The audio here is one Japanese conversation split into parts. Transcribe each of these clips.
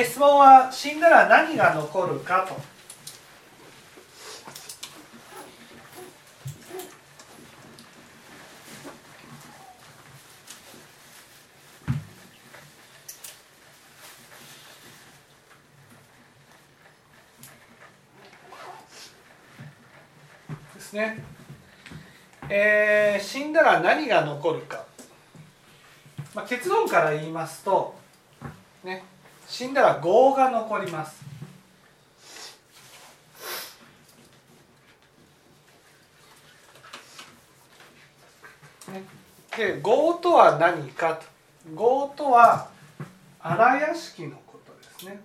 質問は死んだら何が残るかと。ですね、えー、死んだら何が残るか、まあ、結論から言いますと、ね、死んだら業が残ります。ね、で業とは何かと業とは荒屋敷のことですね。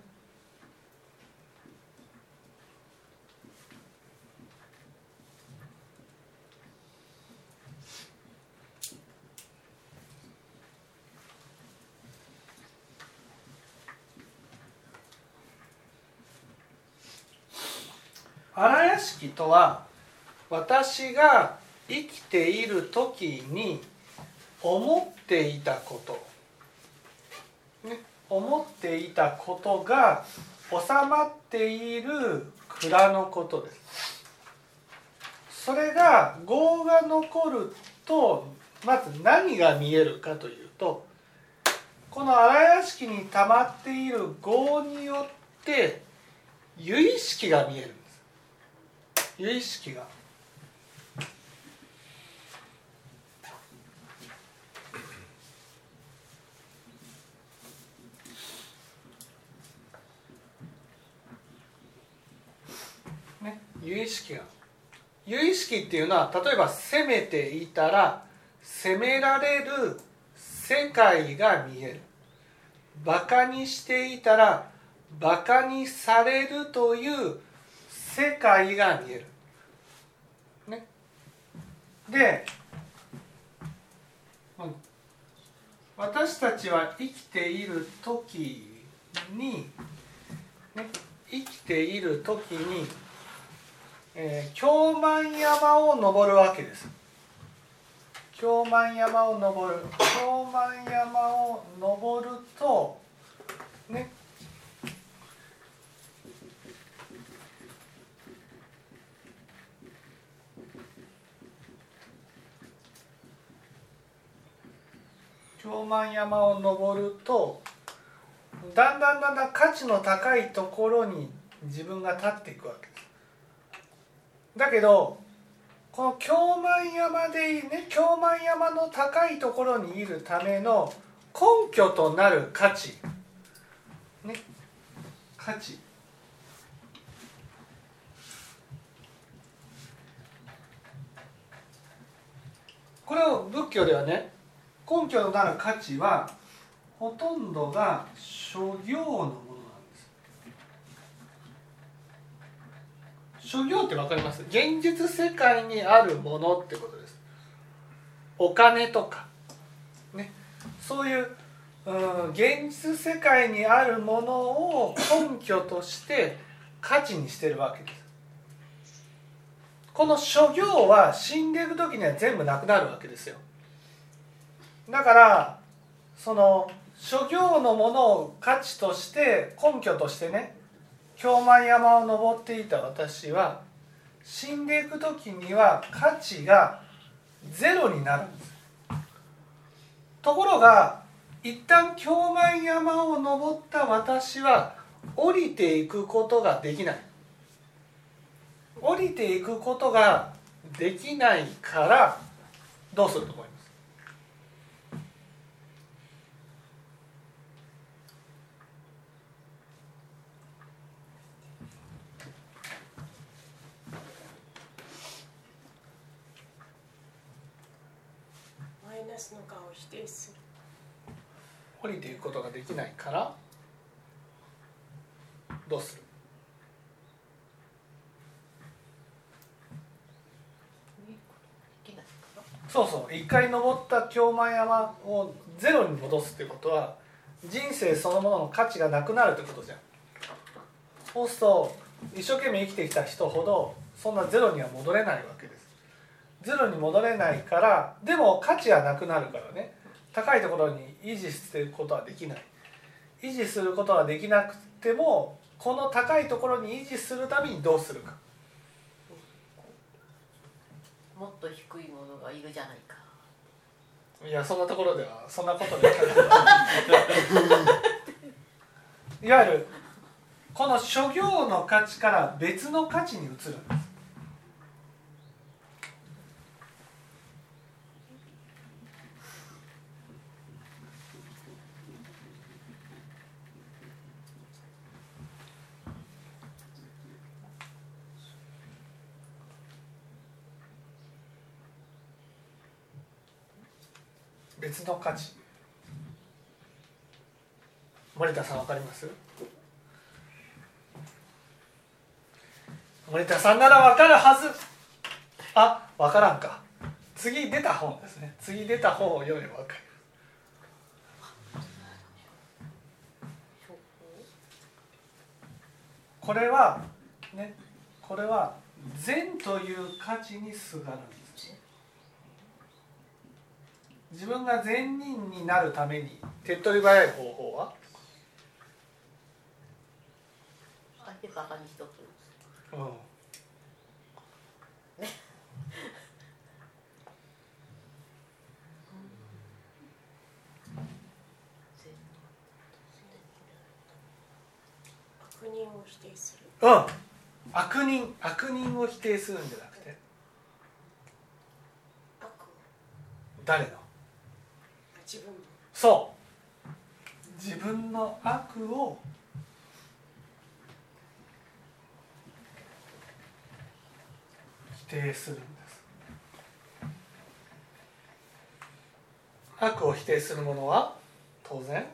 荒屋敷とは私が生きている時に思っていたこと、ね、思っていたことが収まっている蔵のことです。それが業が残るとまず何が見えるかというとこの荒屋敷に溜まっている業によって由意識が見える由意識が。ね由意識が。由意識っていうのは例えば攻めていたら責められる世界が見える。バカにしていたらバカにされるという世界が見える。ね、で私たちは生きている時に、ね、生きている時に、えー、京満山を登るわけです。京満山を登る京満山を登ると京満山を登るとだんだんだんだん価値の高いところに自分が立っていくわけです。だけどこの京満山でね京満山の高いところにいるための根拠となる価値ね価値これを仏教ではね根拠のなる価値はほとんどが諸行のものなんです。諸行って分かります？現実世界にあるものってことです。お金とか。ね。そういう、う、現実世界にあるものを根拠として価値にしてるわけです。この諸行は死んでいく時には全部なくなるわけですよ。だからその諸行のものを価値として根拠としてね京満山を登っていた私は死んでいく時には価値がゼロになるんです。ところが一旦京満山を登った私は降りていくことができない。降りていくことができないからどうすると思いますスの顔を否定する。降りていくことができないからどうする？そうそう。一回登った京満山をゼロに戻すっていうことは人生そのものの価値がなくなるってことじゃん。そうすると一生懸命生きてきた人ほどそんなゼロには戻れないわけです。ゼロに戻れないからでも価値はなくなるからね高いところに維持していくことはできない。維持することはできなくてもこの高いところに維持するためにどうするか。もっと低いものがいるじゃないか。いやそんなところではそんなことでいわゆるこの諸行の価値から別の価値に移る。んです別の価値。森田さんわかります？森田さんならわかるはず。あわからんか。次出た本ですね。次出た本を読めばわかる。これはねこれは善という価値にすがる。んです自分が善人になるために手っ取り早い方法は？相手バカにしとくうん。悪人を否定するうん。悪人悪人を否定するんじゃなくて。誰の？そう。自分の悪を否定するんです。悪を否定するものは当然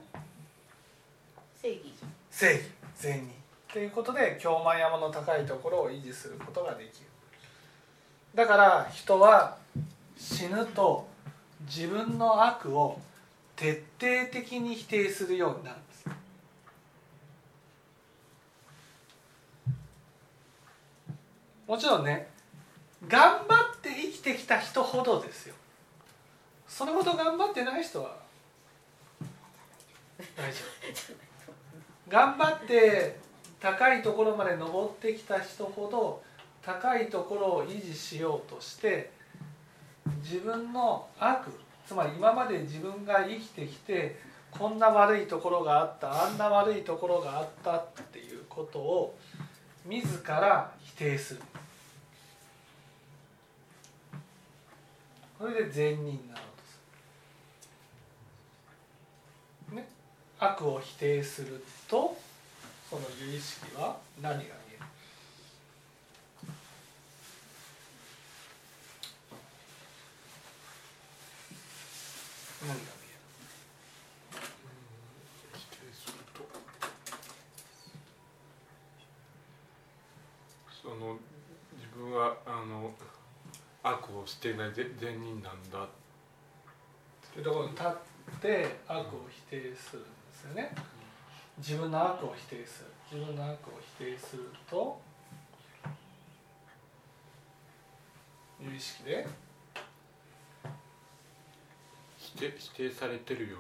正義。正義善人ということで京満山の高いところを維持することができる。だから人は死ぬと自分の悪を徹底的に否定するようになるんです。もちろんね頑張って生きてきた人ほどですよ。それほど頑張ってない人は大丈夫。頑張って高いところまで登ってきた人ほど高いところを維持しようとして自分の悪つまり今まで自分が生きてきてこんな悪いところがあったあんな悪いところがあったっていうことを自ら否定する。これで善人なろうとすね悪を否定するとその由意識は何が見える何が見否定するとその自分はあの悪をしていない善善人なんだえるところに立って悪を否定するんですよね。自分の悪を否定する。自分の悪を否定すると有意識で否定されてるよ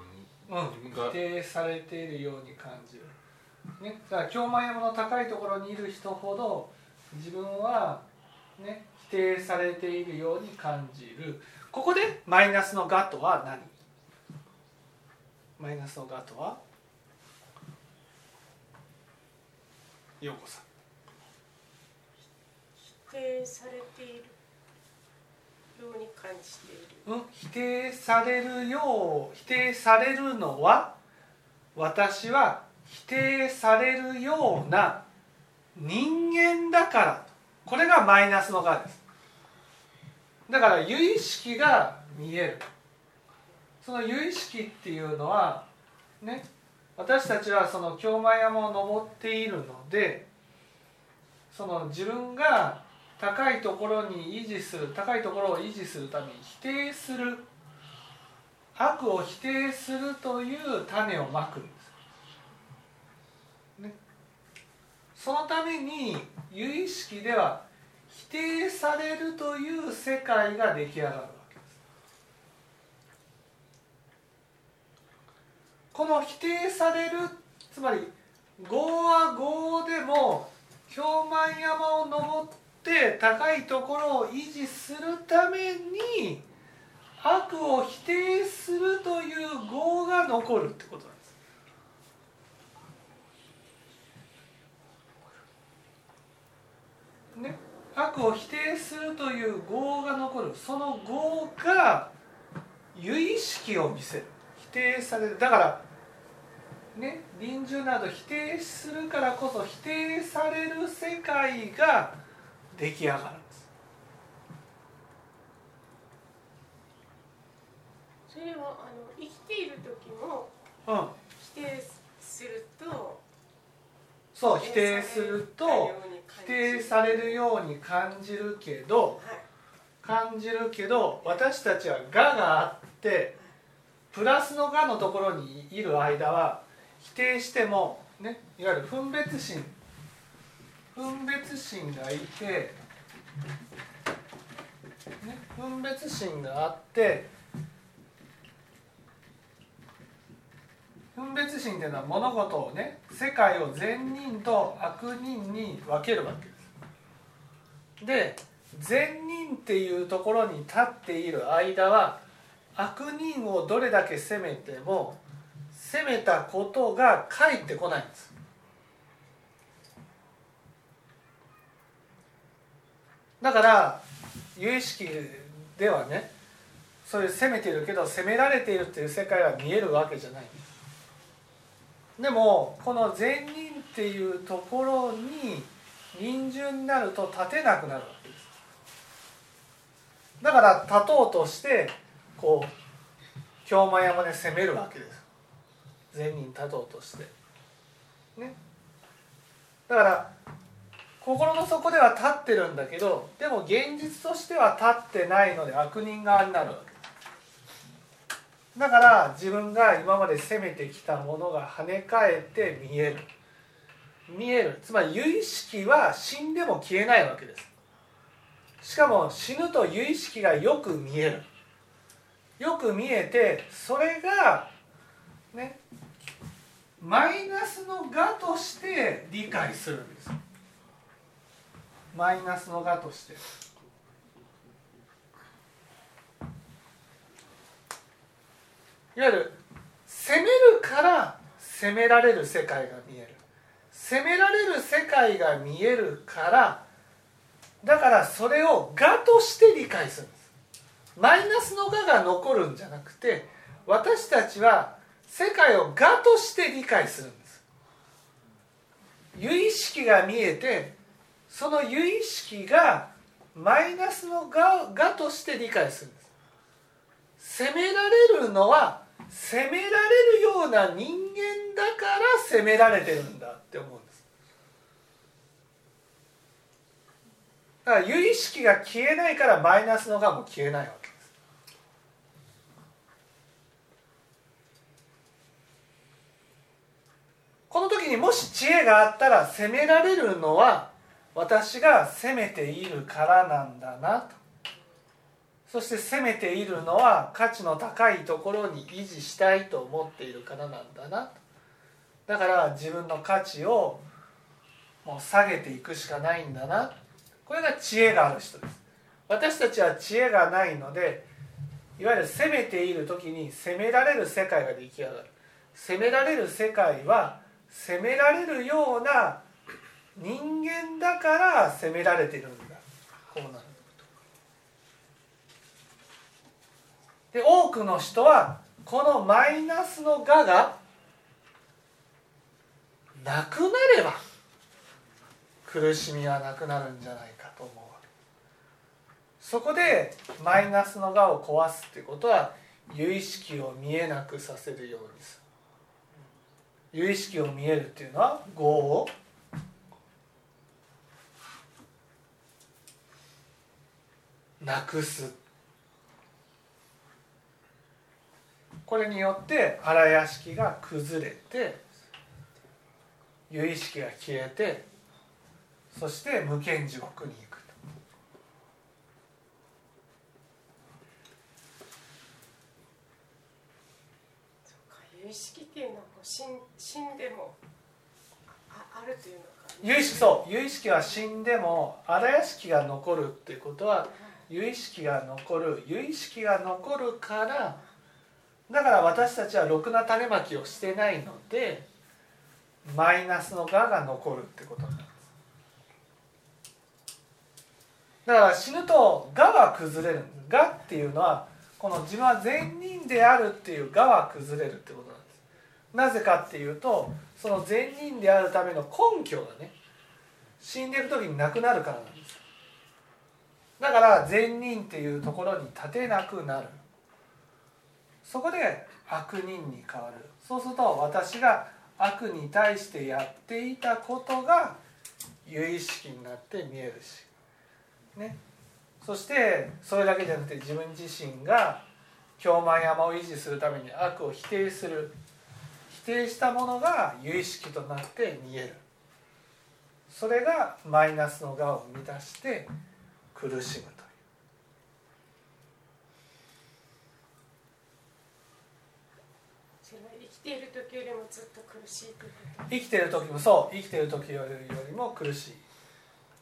うにうん自分が否定されているように感じる、ね、だから京満山の高いところにいる人ほど自分は、ね、否定されているように感じる。ここでマイナスの「が」とは何？マイナスの「が」とは？陽子さん。否定されているように感じている。うん、否定されるよう否定されるのは私は否定されるような人間だから。これがマイナスのがです。だから由意識が見える。その由意識っていうのはね私たちはその京満山を登っているのでその自分が高いところに維持する高いところを維持するために否定する。悪を否定するという種をまくんです、ね、そのために有意識では否定されるという世界が出来上がるわけです。この否定されるつまり業は業でも氷満山を登って高いところを維持するために悪を否定するという業が残るってことなんです。ね、悪を否定するという業が残る。その業が由意識を見せる。否定される。だからね？臨終など否定するからこそ否定される世界が出来上がるんです。それはあの生きている時もうん。否定するとそう否定すると否定されるように感じるけどはい感じるけど私たちは「が」があってプラスの「が」のところにいる間は否定しても、ね、いわゆる分別心分別心がいて、ね、分別心があって分別心っていうのは物事をね世界を善人と悪人に分けるわけです。で善人っていうところに立っている間は悪人をどれだけ責めても責めたことが返ってこないんですだから有意識ではねそういう責めてるけど責められているっていう世界は見えるわけじゃない。でもこの善人っていうところに臨終になると立てなくなるわけです。だから立とうとしてこう京間山で攻めるわけです。善人立とうとして。ね。だから心の底では立ってるんだけどでも現実としては立ってないので悪人側になるわけ。だから自分が今まで攻めてきたものが跳ね返って見える。見える。つまり有意識は死んでも消えないわけです。しかも死ぬと有意識がよく見える。よく見えてそれがねマイナスの我として理解するんです。マイナスの我として。いわゆる攻めるから攻められる世界が見える。攻められる世界が見えるからだからそれを我として理解するんです。マイナスの我が残るんじゃなくて私たちは世界を我として理解するんです。有意識が見えてその有意識がマイナスの我我として理解するんです。責められるのは責められるような人間だから責められてるんだって思うんです。だから有意識が消えないからマイナスの我も消えないわけです。この時にもし知恵があったら責められるのは私が責めているからなんだなと。そして責めているのは価値の高いところに維持したいと思っているからなんだなと。だから自分の価値をもう下げていくしかないんだな。これが知恵がある人です。私たちは知恵がないのでいわゆる攻めている時に責められる世界が出来上がる。責められる世界は責められるような人間だから責められてるんだ。こうなるで多くの人はこのマイナスの我がなくなれば苦しみはなくなるんじゃないかと思う。わけそこでマイナスの我を壊すっていうことは有意識を見えなくさせるようにする。有意識を見えるっていうのは業をなくす。これによって荒屋敷が崩れて有意識が消えてそして無間地獄に行くと。そうか有意識っていうのはこう死ん死んでもああるというのか。有意識そう有意識は死んでも荒屋敷が残るっていうことは有意識が残る有意識が残るからだから私たちはろくな種まきをしてないのでマイナスの我が残るってことなんです。だから死ぬと我は崩れる我っていうのはこの自分は善人であるっていう我は崩れるってことなんです。なぜかっていうとその善人であるための根拠がね死んでいく時になくなるからなんです。だから善人っていうところに立てなくなる。そこで悪人に変わる。そうすると私が悪に対してやっていたことが有意識になって見えるし。ね。そしてそれだけじゃなくて自分自身が京満山を維持するために悪を否定する。否定したものが有意識となって見える。それがマイナスの我を生み出して苦しむという。生きている時よりもずっと苦しいということ。生きてる時もそう生きてる時よりも苦し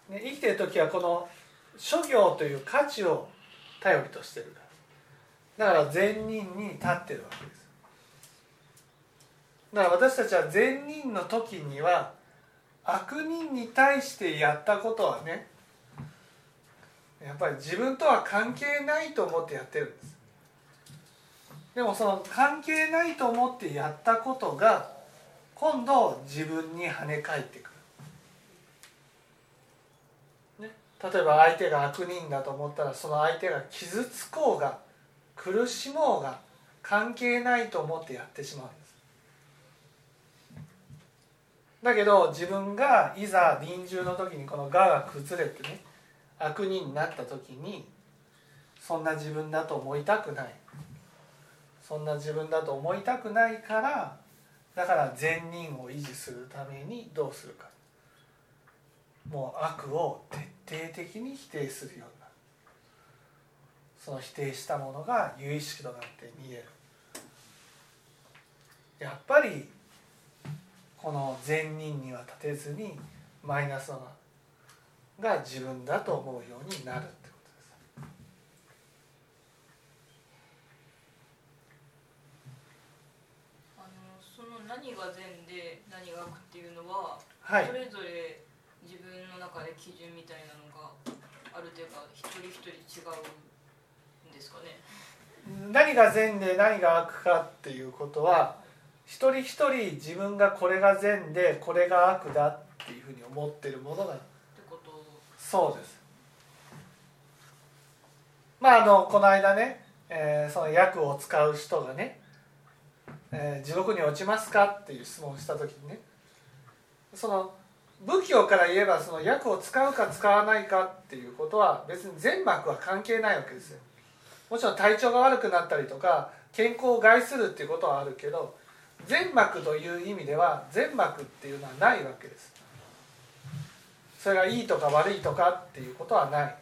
い、ね、生きてる時はこの諸行という価値を頼りとしてるだから善人に立ってるわけです。だから私たちは善人の時には悪人に対してやったことはねやっぱり自分とは関係ないと思ってやってるんです。でもその関係ないと思ってやったことが今度自分に跳ね返ってくる、ね、例えば相手が悪人だと思ったらその相手が傷つこうが苦しもうが関係ないと思ってやってしまうんです。だけど自分がいざ臨終の時にこの我が崩れてね。悪人になった時にそんな自分だと思いたくない。そんな自分だと思いたくないからだから善人を維持するためにどうするか。もう悪を徹底的に否定するようにな。るその否定したものが有意識となって見える。やっぱりこの善人には立てずにマイナスのが自分だと思うようになるってことです。あのその何が善で何が悪っていうのは、はい。それぞれ自分の中で基準みたいなのがあるというか一人一人違うんですかね。何が善で何が悪かっていうことは一人一人自分がこれが善でこれが悪だっていうふうに思ってるものがそうですまああのこの間ね、えーその薬を使う人がね、えー地獄に落ちますか?」っていう質問をした時にねその仏教から言えばその薬を使うか使わないかっていうことは別に全膜は関係ないわけですよもちろん体調が悪くなったりとか健康を害するっていうことはあるけど全膜という意味では全膜っていうのはないわけですそれがいいとか悪いとかっていうことはない。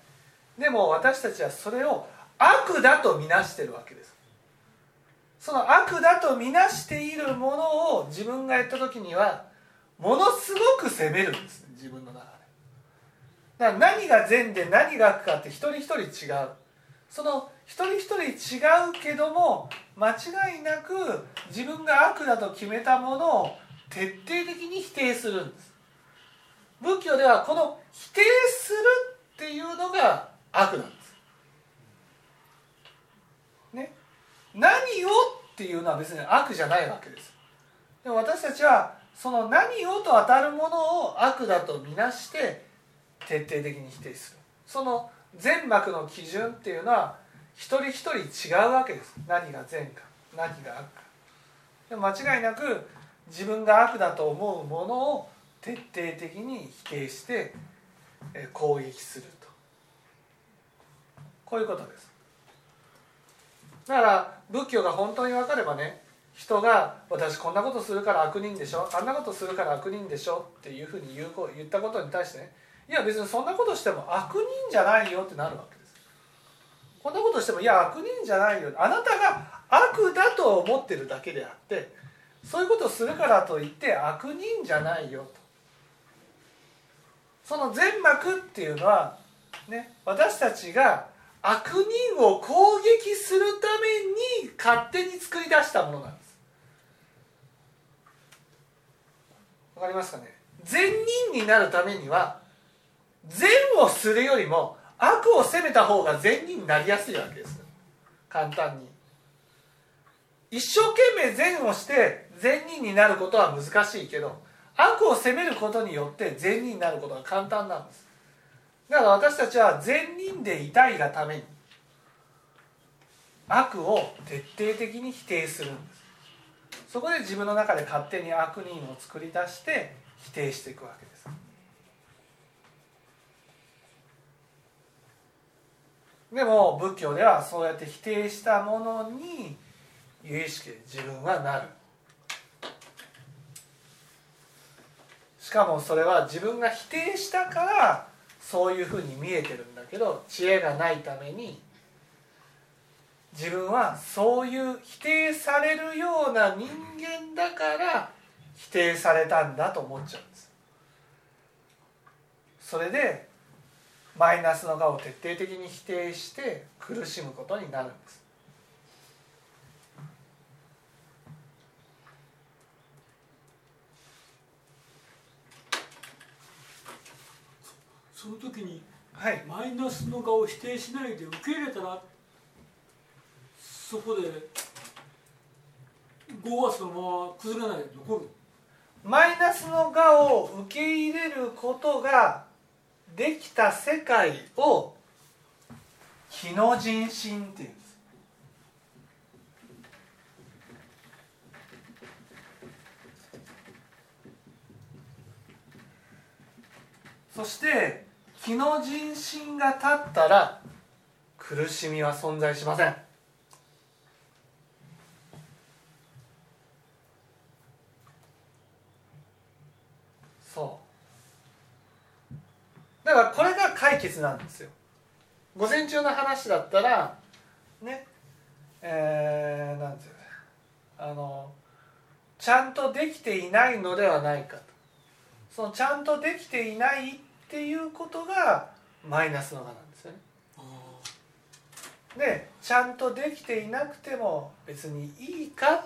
でも私たちはそれを悪だとみなしてるわけです。その悪だとみなしているものを自分がやった時にはものすごく責めるんですね。自分の中で。だから何が善で何が悪かって一人一人違う。その一人一人違うけども間違いなく自分が悪だと決めたものを徹底的に否定するんです。仏教ではこの否定するっていうのが悪なんです。ね。何をっていうのは別に悪じゃないわけです。でも私たちはその何をと当たるものを悪だとみなして徹底的に否定する。その善悪の基準っていうのは一人一人違うわけです。何が善か何が悪か。でも間違いなく自分が悪だと思うものを徹底的に否定して攻撃すると。こういうことです。だから仏教が本当に分かればね人が「私こんなことするから悪人でしょあんなことするから悪人でしょ」っていうふうに言う言ったことに対してねいや別にそんなことしても悪人じゃないよってなるわけです。こんなことしてもいや悪人じゃないよ。あなたが悪だと思ってるだけであってそういうことするからといって悪人じゃないよと。その善悪っていうのは、ね、私たちが悪人を攻撃するために勝手に作り出したものなんです。わかりますかね？善人になるためには善をするよりも悪を責めた方が善人になりやすいわけです。簡単に。一生懸命善をして善人になることは難しいけど悪を責めることによって善人になることは簡単なんです。だから私たちは善人でいたいがために悪を徹底的に否定するんです。そこで自分の中で勝手に悪人を作り出して否定していくわけです。でも仏教ではそうやって否定したものに有意識で自分はなる。しかもそれは自分が否定したからそういうふうに見えてるんだけど知恵がないために自分はそういう否定されるような人間だから否定されたんだと思っちゃうんです。それでマイナスの我を徹底的に否定して苦しむことになるんです。その時にはい。マイナスの顔を否定しないで受け入れたらそこで業はそのまま崩れないで残る。マイナスの我を受け入れることができた世界を気の人心っていうんです。そして気の人心が立ったら苦しみは存在しません。そう。だからこれが解決なんですよ。午前中の話だったらねえー、なんていうあのちゃんとできていないのではないかと。そのちゃんとできていないっていうことがマイナスの我なんですよね。でちゃんとできていなくても別にいいかっ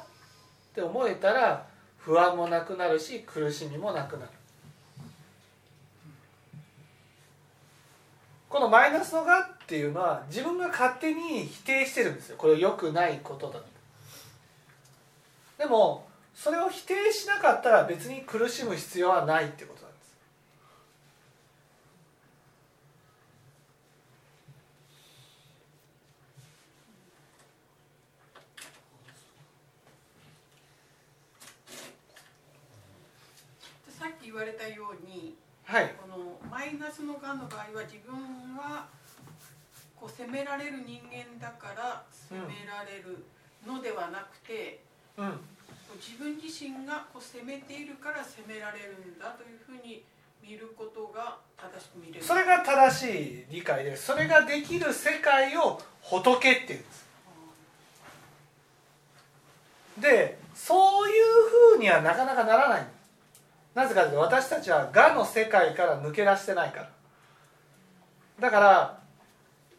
て思えたら不安もなくなるし苦しみもなくなる。このマイナスの我っていうのは自分が勝手に否定してるんですよ。これ良くないことだと。でもそれを否定しなかったら別に苦しむ必要はないってことなんですさっき言われたようにはい。このマイナスのがんの場合は自分はこう責められる人間だから責められるのではなくて、うん。自分自身がこう責めているから責められるんだというふうに見ることが正しく見れる。それが正しい理解でそれができる世界を仏っていうんです。でそういうふうにはなかなかならないなぜかというと私たちは我の世界から抜け出してないから。だから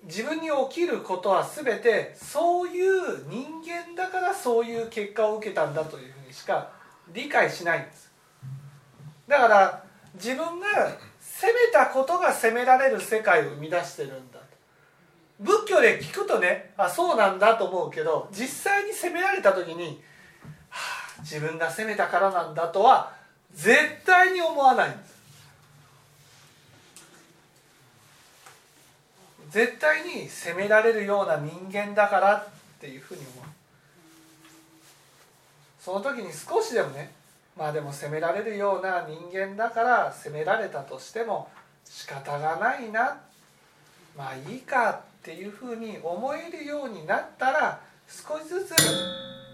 自分に起きることは全てそういう人間だからそういう結果を受けたんだというふうにしか理解しないんです。だから自分が責めたことが責められる世界を生み出してるんだ。仏教で聞くとねあそうなんだと思うけど実際に責められた時に、はあ、自分が責めたからなんだとは絶対に思わないんです。絶対に責められるような人間だからっていうふうに思う。その時に少しでもねまあでも責められるような人間だから責められたとしても仕方がないなまあいいかっていうふうに思えるようになったら少しずつ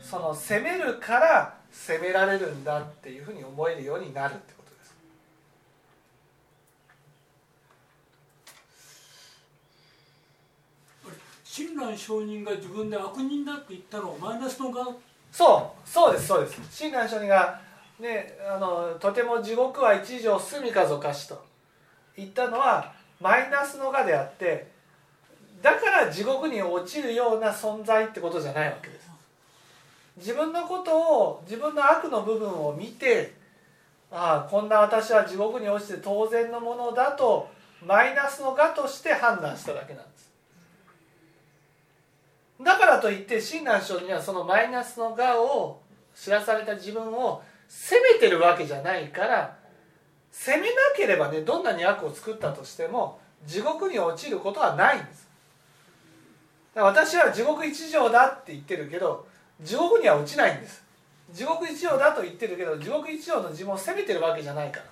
その責めるから責められるんだっていうふうに思えるようになるってことです。親鸞上人が自分で悪人だって言ったのはマイナスのがそうそうですそうです。親鸞聖人がねあのとても地獄は一条住みかぞかしと言ったのはマイナスのがであってだから地獄に落ちるような存在ってことじゃないわけです自分のことを自分の悪の部分を見てああこんな私は地獄に落ちて当然のものだとマイナスのがとして判断しただけなんです。だからといって親鸞聖人はそのマイナスのがを知らされた自分を責めてるわけじゃないから責めなければねどんなに悪を作ったとしても地獄に落ちることはないんです。私は地獄一条だって言ってるけど地獄には落ちないんです。地獄一条だと言ってるけど地獄一条の自分を責めてるわけじゃないから。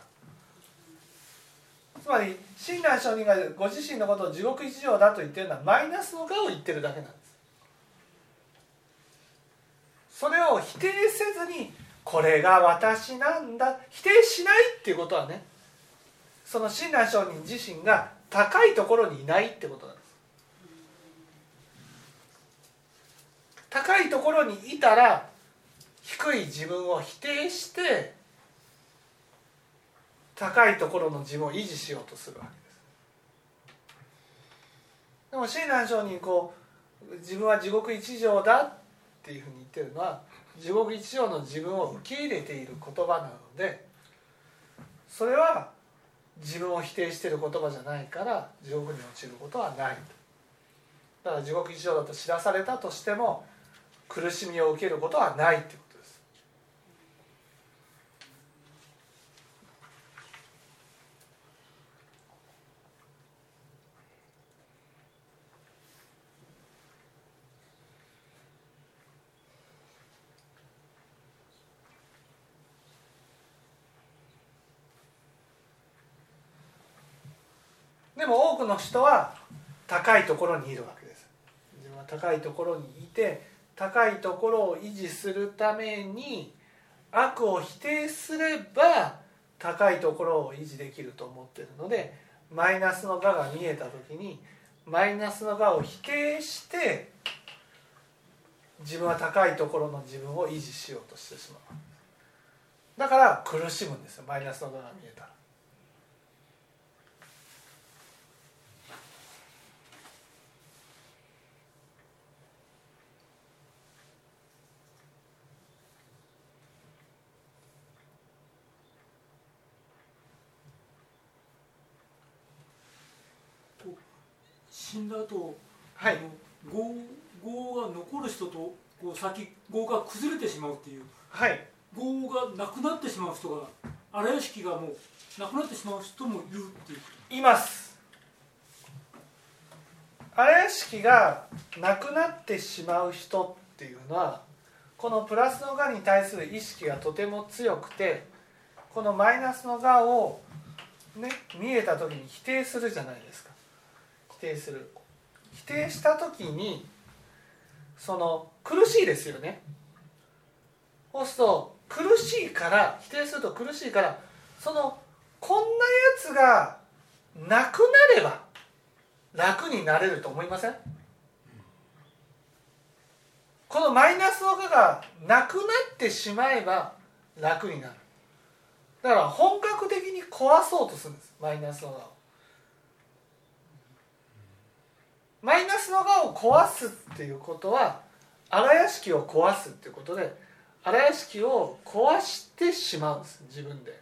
つまり親鸞聖人がご自身のことを地獄一条だと言ってるのはマイナスのがを言ってるだけなんです。それを否定せずにこれが私なんだ否定しないっていうことはねその親鸞聖人自身が高いところにいないってことなんです高いところにいたら低い自分を否定して高いところの自分を維持しようとするわけです。でも親鸞聖人こう自分は地獄一条だっていうふうに言ってるのは地獄一条の自分を受け入れている言葉なのでそれは自分を否定している言葉じゃないから地獄に落ちることはないだから地獄一条だと知らされたとしても苦しみを受けることはないってことです。でも多くの人は高いところにいるわけです。自分は高いところにいて高いところを維持するために悪を否定すれば高いところを維持できると思ってるのでマイナスの我が見えた時にマイナスの我を否定して自分は高いところの自分を維持しようとしてしまうだから苦しむんですよマイナスの我が見えたら。死んだ後、はい。業業が残る人とこう先業が崩れてしまうっていう。はい。業がなくなってしまう人が荒屋敷がもうなくなってしまう人もいるっていういます荒屋敷がなくなってしまう人っていうのはこのプラスのがに対する意識がとても強くてこのマイナスのがを、ね、見えた時に否定するじゃないですか。否定する。否定した時にその苦しいですよね。そうすると苦しいから否定すると苦しいからそのこんなやつがなくなれば楽になれると思いません？このマイナスのががなくなってしまえば楽になる。だから本格的に壊そうとするんですマイナスのがを。マイナスのがを壊すっていうことは荒屋敷を壊すっていうことで荒屋敷を壊してしまうんです自分で。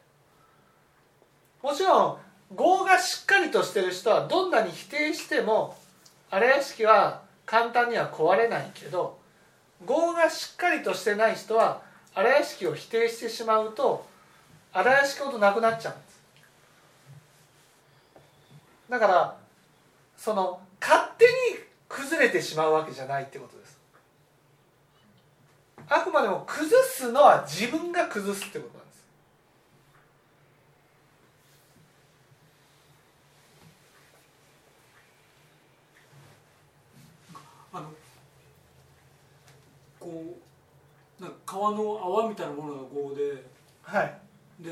もちろん業がしっかりとしてる人はどんなに否定しても荒屋敷は簡単には壊れないけど業がしっかりとしてない人は荒屋敷を否定してしまうと荒屋敷ほどなくなっちゃうんです。だからその勝手に崩れてしまうわけじゃないってことです。あくまでも崩すのは自分が崩すってことなんです。あのこうなんか川の泡みたいなものが業で。はい。で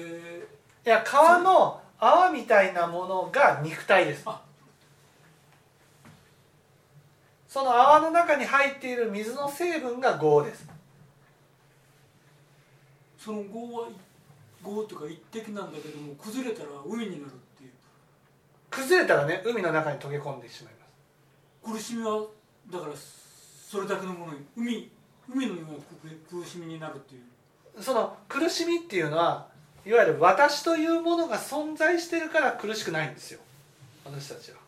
いや皮の泡みたいなものが肉体です。あその泡の中に入っている水の成分が業です。その業は業っていうか一滴なんだけども崩れたら海になるっていう。崩れたらね海の中に溶け込んでしまいます。苦しみはだからそれだけのものに海海のような苦苦しみになるっていう。その苦しみっていうのはいわゆる私というものが存在してるから苦しくないんですよ。私たちは。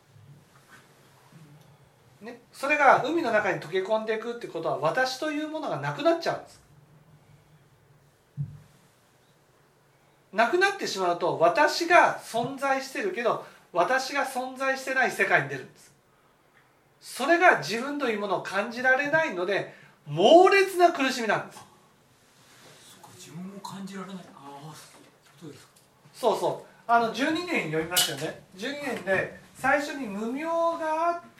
ね、それが海の中に溶け込んでいくってことは私というものがなくなっちゃうんです。なくなってしまうと私が存在してるけど私が存在してない世界に出るんです。それが自分というものを感じられないので猛烈な苦しみなんです。そっか自分も感じられないああそうですかそうそうあの12年読みましたよね12年で最初に無明があって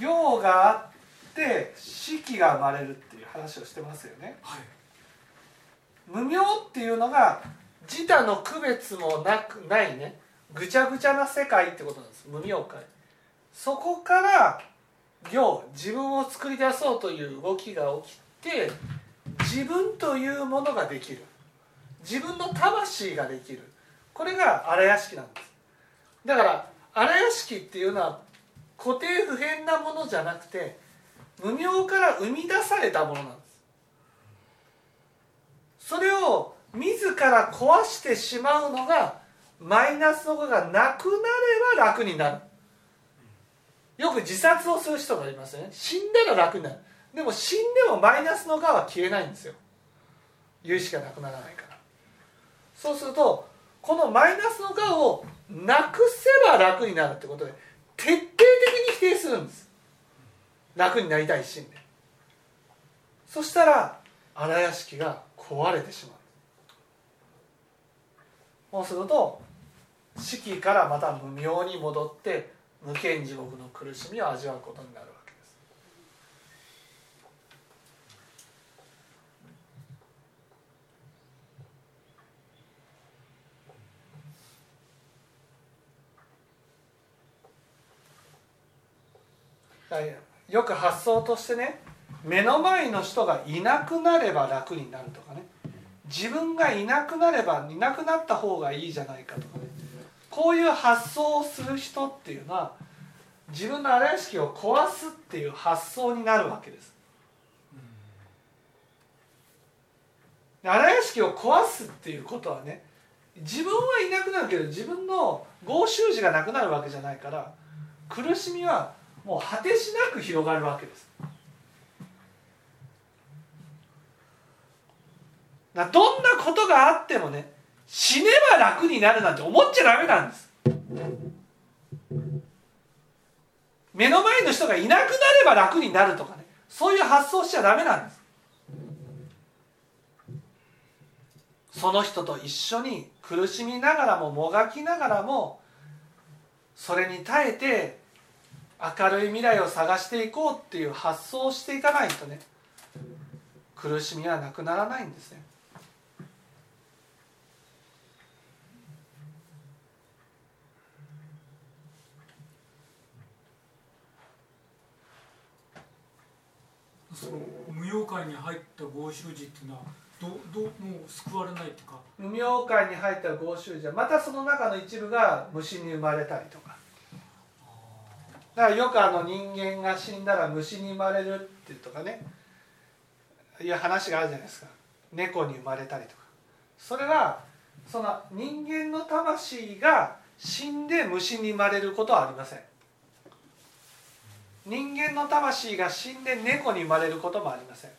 行があって式が生まれるっていう話をしてますよね。はい。無明っていうのが自他の区別もなくないね。ぐちゃぐちゃな世界ってことなんです。無明界。そこから行自分を作り出そうという動きが起きて自分というものができる自分の魂ができる。これが荒屋敷なんです。だから荒屋敷っていうのは固定不変なものじゃなくて無明から生み出されたものなんです。それを自ら壊してしまうのがマイナスのことがなくなれば楽になる。よく自殺をする人がいますよね。死んだら楽になる。でも死んでもマイナスのがは消えないんですよ。有意識がなくならないから。そうするとこのマイナスのがをなくせば楽になるってことで徹底的に否定するんです。楽になりたい一心でそしたら荒屋敷が壊れてしまう。そうすると四季からまた無明に戻って無間地獄の苦しみを味わうことになるわけですだからよく発想としてね目の前の人がいなくなれば楽になるとかね自分がいなくなればいなくなった方がいいじゃないかとかねこういう発想をする人っていうのは自分の荒屋敷を壊すっていう発想になるわけです。荒屋敷を壊すっていうことはね自分はいなくなるけど自分の合衆寺がなくなるわけじゃないから苦しみはもう果てしなく広がるわけです。どんなことがあってもね死ねば楽になるなんて思っちゃダメなんです目の前の人がいなくなれば楽になるとかねそういう発想しちゃダメなんですその人と一緒に苦しみながらももがきながらもそれに耐えて明るい未来を探していこうっていう発想をしていかないとね苦しみはなくならないんですね。その無用界に入った合衆寺っていうのはどどもう救われないっていうか。無明界に入った合衆寺はまたその中の一部が虫に生まれたりとかだからよくあの人間が死んだら虫に生まれるってとかね。いう話があるじゃないですか。猫に生まれたりとか。それはその人間の魂が死んで虫に生まれることはありません。人間の魂が死んで猫に生まれることもありません。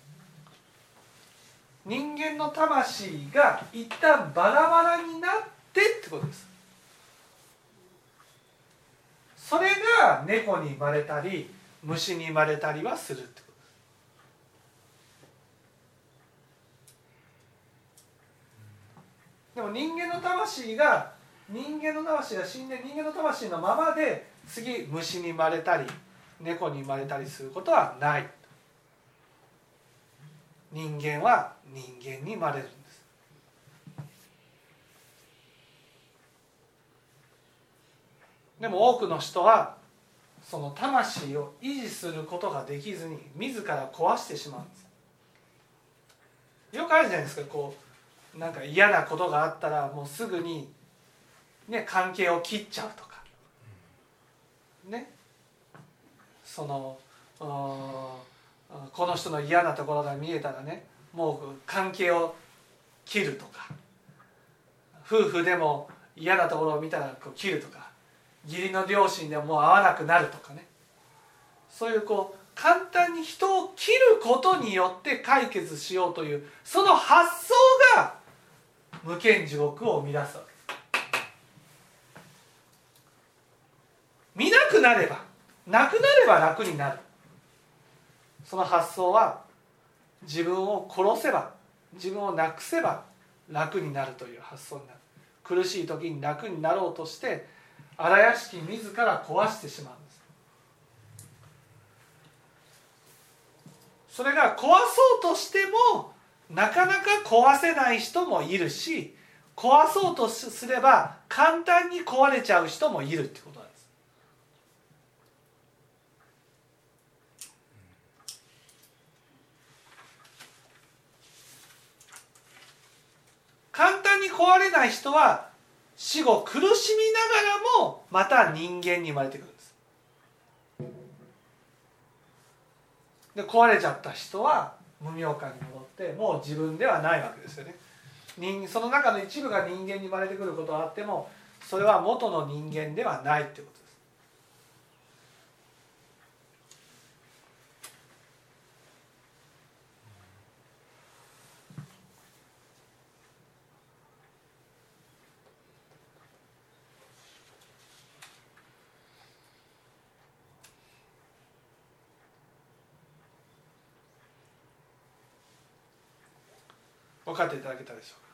人間の魂が一旦バラバラになってってことです。それが猫に生まれたり虫に生まれたりはするってこと。ですでも人間の魂が人間の魂が死んで人間の魂のままで次虫に生まれたり猫に生まれたりすることはない。人間は人間に生まれる。んでも多くの人はその魂を維持することができずに自ら壊してしまうんです。よくあるじゃないですかこうなんか嫌なことがあったらもうすぐに、ね、関係を切っちゃうとか。ね。そのこの人の嫌なところが見えたらねもう関係を切るとか。夫婦でも嫌なところを見たらこう切るとか。義理の両親でもう会わなくなるとかね。そういうこう簡単に人を切ることによって解決しようというその発想が無間地獄を生み出すわけ。見なくなればなくなれば楽になる。その発想は自分を殺せば自分をなくせば楽になるという発想になる。苦しい時に楽になろうとして荒屋敷自ら壊してしまうんです。それが壊そうとしてもなかなか壊せない人もいるし壊そうとすれば簡単に壊れちゃう人もいるってことなんです。簡単に壊れない人は死後苦しみながらもまた人間に生まれてくるんです。で壊れちゃった人は無明界に戻ってもう自分ではないわけですよね。人その中の一部が人間に生まれてくることはあってもそれは元の人間ではないってこと分かっていただけたでしょうか。